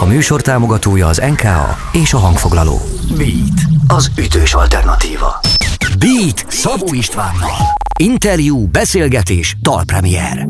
A műsor támogatója az NKA és a hangfoglaló. Beat, az ütős alternatíva. Beat Szabó Istvánnal. Interjú, beszélgetés, dalpremier.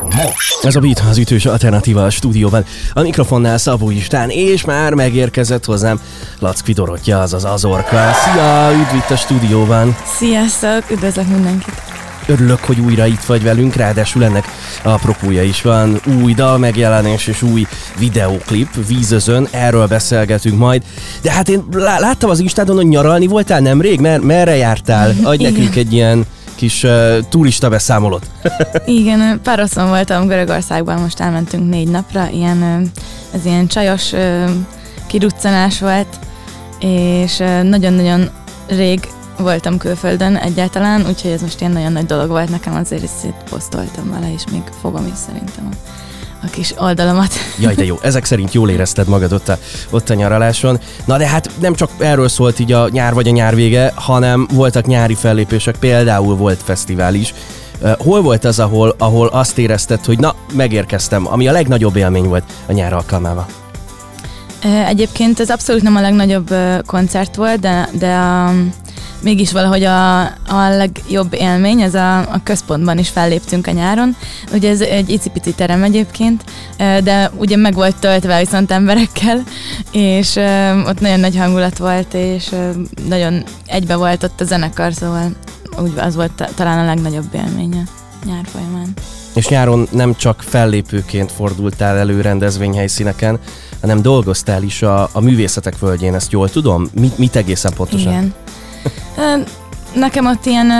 Most. Ez a Beat, az ütős alternatíva a stúdióban. A mikrofonnál Szabó István, és már megérkezett hozzám Lackvi Dorottya, azaz Azorka. Szia, üdv itt a stúdióban. Sziasztok, üdvözlök mindenkit. Örülök, hogy újra itt vagy velünk, ráadásul ennek apropója is van. Új dal megjelenés és új videóklip vízözön, erről beszélgetünk majd. De hát én láttam az Instádon, hogy nyaralni voltál nemrég, Mer- merre jártál? Adj nekünk egy ilyen kis uh, turista beszámolót. Igen, Pároszon voltam Görögországban, most elmentünk négy napra, ilyen, ez ilyen csajos uh, kiruccanás volt, és nagyon-nagyon rég voltam külföldön egyáltalán, úgyhogy ez most ilyen nagyon nagy dolog volt nekem, azért is posztoltam vele, és még fogom is szerintem a, a kis oldalamat. Jaj, de jó, ezek szerint jól érezted magad ott a, ott a nyaraláson. Na de hát nem csak erről szólt így a nyár vagy a nyár vége, hanem voltak nyári fellépések, például volt fesztivál is. Hol volt az, ahol, ahol azt érezted, hogy na, megérkeztem, ami a legnagyobb élmény volt a nyár alkalmával? Egyébként ez abszolút nem a legnagyobb koncert volt, de, de a, mégis valahogy a, a legjobb élmény, ez a, a központban is felléptünk a nyáron. Ugye ez egy icipici terem egyébként, de ugye meg volt töltve viszont emberekkel, és ott nagyon nagy hangulat volt, és nagyon egybe volt ott a zenekar, szóval úgy az volt talán a legnagyobb élménye nyár folyamán. És nyáron nem csak fellépőként fordultál elő rendezvényhelyszíneken, hanem dolgoztál is a, a művészetek völgyén, ezt jól tudom? Mit, mit egészen pontosan? Igen. Nekem ott ilyen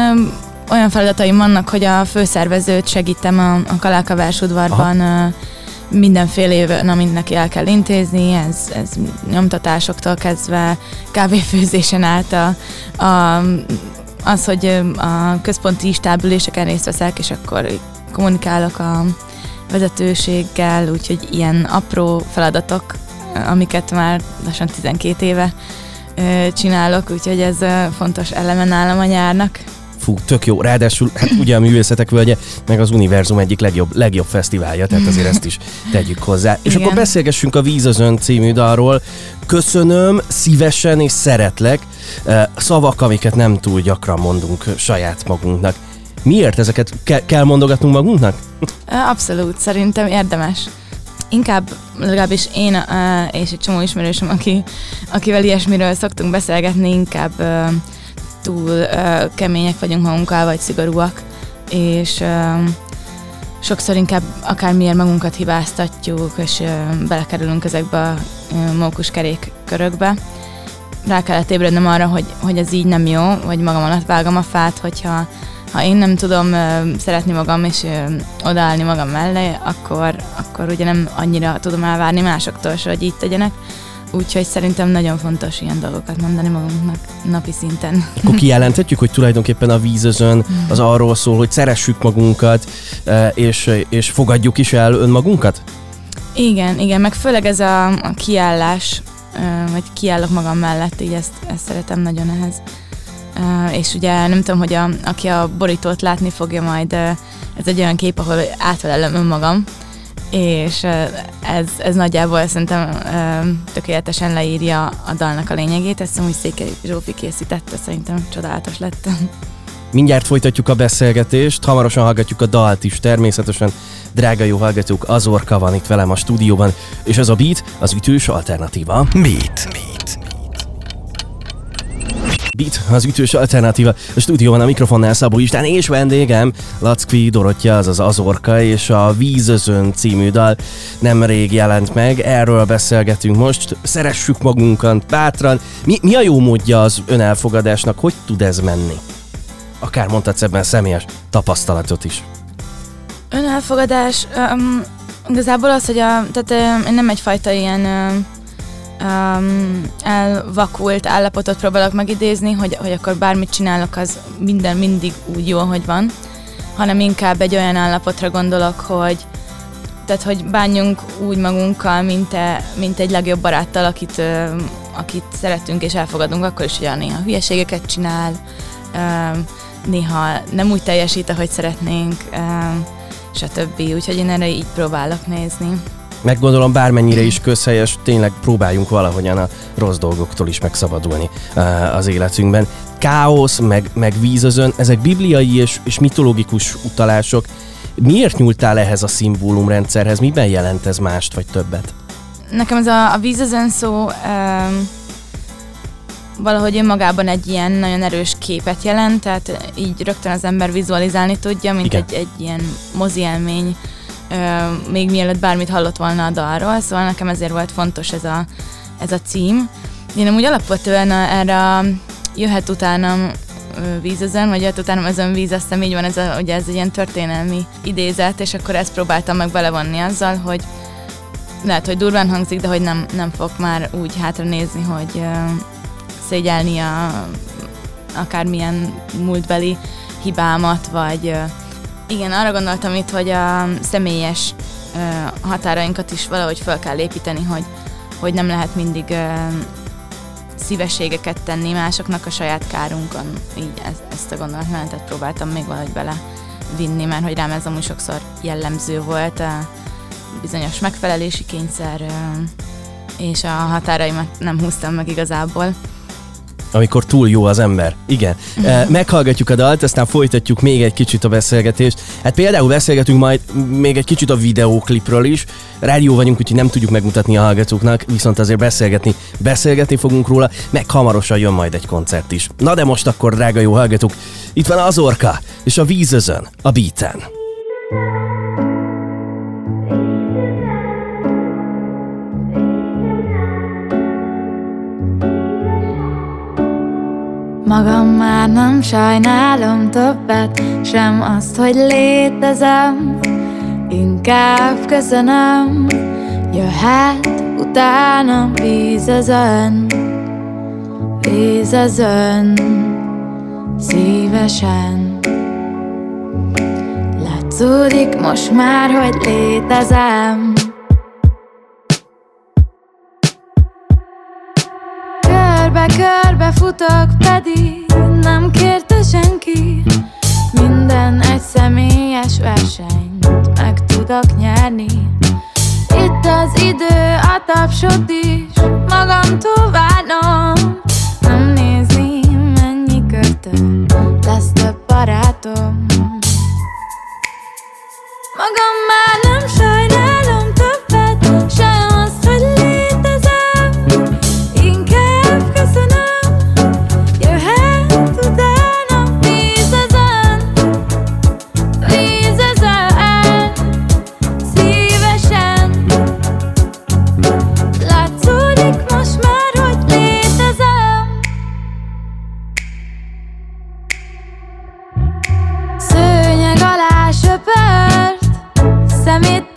olyan feladataim vannak, hogy a főszervezőt segítem a, a Kaláka versudvarban Aha. mindenféle éven, amit neki el kell intézni, ez, ez nyomtatásoktól kezdve kávéfőzésen át a, a, az, hogy a központi istábüléseken részt veszek, és akkor kommunikálok a vezetőséggel, úgyhogy ilyen apró feladatok, amiket már lassan 12 éve csinálok, úgyhogy ez fontos eleme nálam a nyárnak. Fú, tök jó. Ráadásul, hát ugye a művészetek völgye, meg az univerzum egyik legjobb, legjobb fesztiválja, tehát azért ezt is tegyük hozzá. És Igen. akkor beszélgessünk a Vízözön című dalról. Köszönöm, szívesen és szeretlek. Szavak, amiket nem túl gyakran mondunk saját magunknak. Miért ezeket ke- kell mondogatnunk magunknak? Abszolút, szerintem érdemes inkább legalábbis én és egy csomó ismerősöm, aki, akivel ilyesmiről szoktunk beszélgetni, inkább túl kemények vagyunk magunkkal, vagy szigorúak, és sokszor inkább akármilyen magunkat hibáztatjuk, és belekerülünk ezekbe a uh, mókuskerék körökbe. Rá kellett ébrednem arra, hogy, hogy ez így nem jó, vagy magam alatt vágom a fát, hogyha ha én nem tudom szeretni magam és odaállni magam mellé, akkor, akkor ugye nem annyira tudom elvárni másoktól hogy így tegyenek. Úgyhogy szerintem nagyon fontos ilyen dolgokat mondani magunknak napi szinten. Akkor kijelenthetjük, hogy tulajdonképpen a vízözön mm. az arról szól, hogy szeressük magunkat, és, és fogadjuk is el önmagunkat? Igen, igen, meg főleg ez a, a kiállás, vagy kiállok magam mellett, így ezt, ezt szeretem nagyon ehhez. És ugye nem tudom, hogy a, aki a borítót látni fogja majd, ez egy olyan kép, ahol átvelelem önmagam, és ez, ez nagyjából szerintem tökéletesen leírja a dalnak a lényegét, ezt amúgy Székely Zsófi készítette, szerintem csodálatos lett. Mindjárt folytatjuk a beszélgetést, hamarosan hallgatjuk a dalt is, természetesen drága jó hallgatók, Azorka van itt velem a stúdióban, és ez a Beat, az ütős alternatíva. Beat. Beat. Az ütős alternatíva. A stúdióban a mikrofonnál Szabó Istán és vendégem Lackvi Dorottya, azaz Azorka és a Vízözön című dal nemrég jelent meg. Erről beszélgetünk most. Szeressük magunkat bátran. Mi, mi a jó módja az önelfogadásnak? Hogy tud ez menni? Akár mondhatsz ebben személyes tapasztalatot is. Önelfogadás, um, igazából az, hogy a, tehát um, nem egyfajta ilyen um, um, elvakult állapotot próbálok megidézni, hogy, hogy akkor bármit csinálok, az minden mindig úgy jó, hogy van, hanem inkább egy olyan állapotra gondolok, hogy tehát, hogy bánjunk úgy magunkkal, mint, e, mint egy legjobb baráttal, akit, akit szeretünk és elfogadunk, akkor is, hogy néha hülyeségeket csinál, néha nem úgy teljesít, ahogy szeretnénk, stb. Úgyhogy én erre így próbálok nézni. Meg gondolom bármennyire is közhelyes, tényleg próbáljunk valahogyan a rossz dolgoktól is megszabadulni uh, az életünkben. Káosz, meg, meg vízözön, ezek bibliai és, és mitológikus utalások. Miért nyúltál ehhez a szimbólumrendszerhez? Miben jelent ez mást vagy többet? Nekem ez a, a vízözön szó um, valahogy önmagában egy ilyen nagyon erős képet jelent, tehát így rögtön az ember vizualizálni tudja, mint egy, egy ilyen mozi élmény, még mielőtt bármit hallott volna a dalról, szóval nekem ezért volt fontos ez a, ez a cím. Én amúgy alapvetően erre jöhet utánam vízözön, vagy jöhet utánam ezen víz, azt így van, ez, a, ugye ez egy ilyen történelmi idézet, és akkor ezt próbáltam meg belevonni azzal, hogy lehet, hogy durván hangzik, de hogy nem, nem fog már úgy hátra nézni, hogy uh, szégyelni a akármilyen múltbeli hibámat, vagy uh, igen, arra gondoltam itt, hogy a személyes határainkat is valahogy fel kell építeni, hogy, hogy nem lehet mindig szívességeket tenni másoknak a saját kárunkon. Így ez, ezt a gondolatmenetet próbáltam még valahogy bele vinni, mert hogy rám ez amúgy sokszor jellemző volt, a bizonyos megfelelési kényszer, és a határaimat nem húztam meg igazából amikor túl jó az ember. Igen. Uh-huh. Meghallgatjuk a dalt, aztán folytatjuk még egy kicsit a beszélgetést. Hát például beszélgetünk majd még egy kicsit a videóklipről is. Rádió vagyunk, úgyhogy nem tudjuk megmutatni a hallgatóknak, viszont azért beszélgetni, beszélgetni fogunk róla, meg hamarosan jön majd egy koncert is. Na de most akkor, drága jó hallgatók, itt van az orka, és a vízözön, a beaten. Magam már nem sajnálom többet, sem azt, hogy létezem, inkább köszönöm, jöhet utána vízezön, vízezön, szívesen. Látszódik most már, hogy létezem, Körbe-körbe futok, pedig nem kérte senki. Minden egy személyes versenyt meg tudok nyerni. Itt az idő, a tapsot is magamtól várom Nem nézni, mennyi költő lesz több barátom. Magam már nem sajnálom Paramit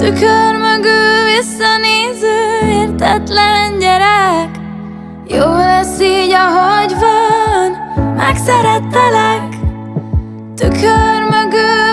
Tükör mögül visszanéző értetlen gyerek. Jó lesz így, ahogy van, megszerettelek. Tükör mögül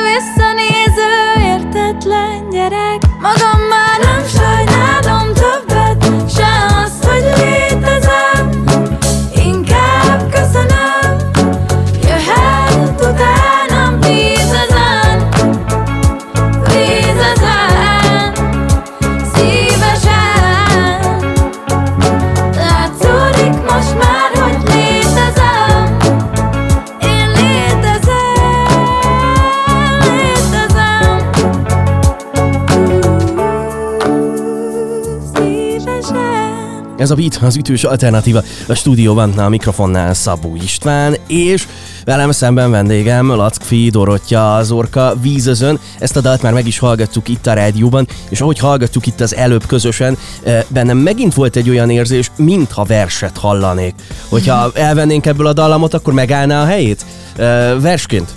Ez a Beat, az ütős alternatíva. A stúdióban a mikrofonnál Szabó István, és velem szemben vendégem Lackfi Dorottya az Orka vízözön. Ezt a dalt már meg is hallgattuk itt a rádióban, és ahogy hallgattuk itt az előbb közösen, eh, bennem megint volt egy olyan érzés, mintha verset hallanék. Hogyha elvennénk ebből a dallamot, akkor megállná a helyét? Eh, Versként?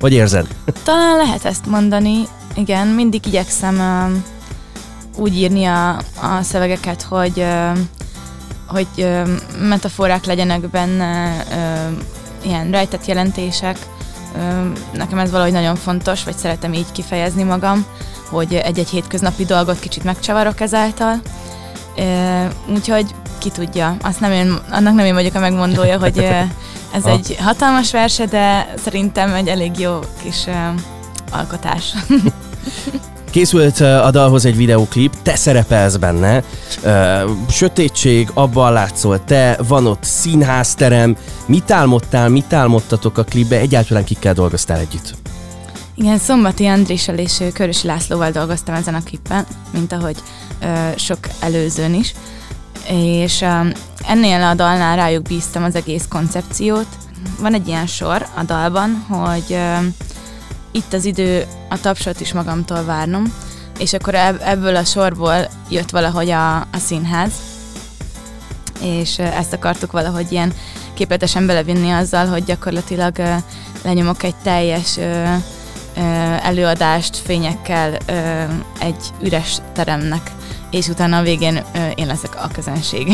Hogy érzed? Talán lehet ezt mondani, igen, mindig igyekszem ö, úgy írni a, a szövegeket, hogy hogy ö, metaforák legyenek benne, ö, ilyen rejtett jelentések. Ö, nekem ez valahogy nagyon fontos, vagy szeretem így kifejezni magam, hogy egy-egy hétköznapi dolgot kicsit megcsavarok ezáltal. Ö, úgyhogy ki tudja, azt nem én, annak nem én vagyok a megmondója, hogy ö, ez egy hatalmas verse, de szerintem egy elég jó kis ö, alkotás. Készült uh, a dalhoz egy videóklip, te szerepelsz benne, uh, sötétség, abban látszol te, van ott színházterem, mit álmodtál, mit álmodtatok a klipbe, egyáltalán kikkel dolgoztál együtt? Igen, Szombati Andréssel és Körösi Lászlóval dolgoztam ezen a klippen, mint ahogy ö, sok előzőn is. És ö, ennél a dalnál rájuk bíztam az egész koncepciót. Van egy ilyen sor a dalban, hogy ö, itt az idő a tapsot is magamtól várnom, és akkor ebb- ebből a sorból jött valahogy a, a színház, és ezt akartuk valahogy ilyen képletesen belevinni azzal, hogy gyakorlatilag lenyomok egy teljes előadást fényekkel egy üres teremnek, és utána a végén én leszek a közönség.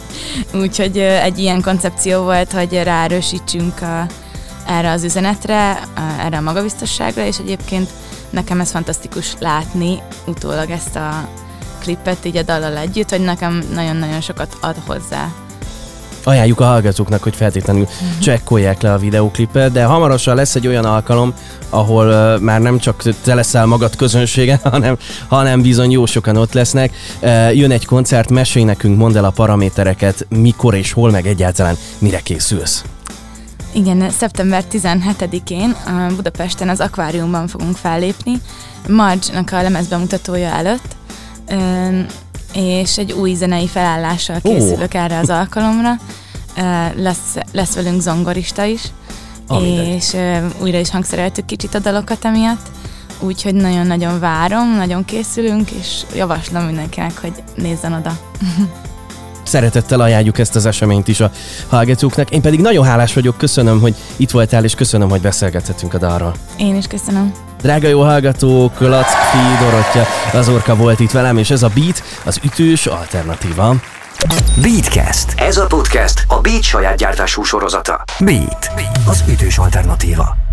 Úgyhogy egy ilyen koncepció volt, hogy ráerősítsünk a, erre az üzenetre, erre a magabiztosságra, és egyébként nekem ez fantasztikus látni utólag ezt a klippet így a dallal együtt, hogy nekem nagyon-nagyon sokat ad hozzá. Ajánljuk a hallgatóknak, hogy feltétlenül csekkolják le a videóklipet, de hamarosan lesz egy olyan alkalom, ahol uh, már nem csak te leszel magad közönsége, hanem, hanem bizony jó sokan ott lesznek. Uh, jön egy koncert, mesélj nekünk, mondd el a paramétereket, mikor és hol, meg egyáltalán mire készülsz. Igen, szeptember 17-én a Budapesten az akváriumban fogunk fellépni, Marge-nak a lemezbemutatója előtt, és egy új zenei felállással készülök erre az alkalomra. Lesz, lesz velünk zongorista is, Ah, mindegy. és újra is hangszereltük kicsit a dalokat emiatt, úgyhogy nagyon-nagyon várom, nagyon készülünk, és javaslom mindenkinek, hogy nézzen oda. Szeretettel ajánljuk ezt az eseményt is a hallgatóknak. Én pedig nagyon hálás vagyok, köszönöm, hogy itt voltál, és köszönöm, hogy beszélgethetünk a dalról. Én is köszönöm. Drága jó hallgatók, Lackfi Dorottya, az orka volt itt velem, és ez a Beat, az ütős alternatíva. Beatcast. Ez a podcast a Beat saját gyártású sorozata. Beat. Az ütős alternatíva.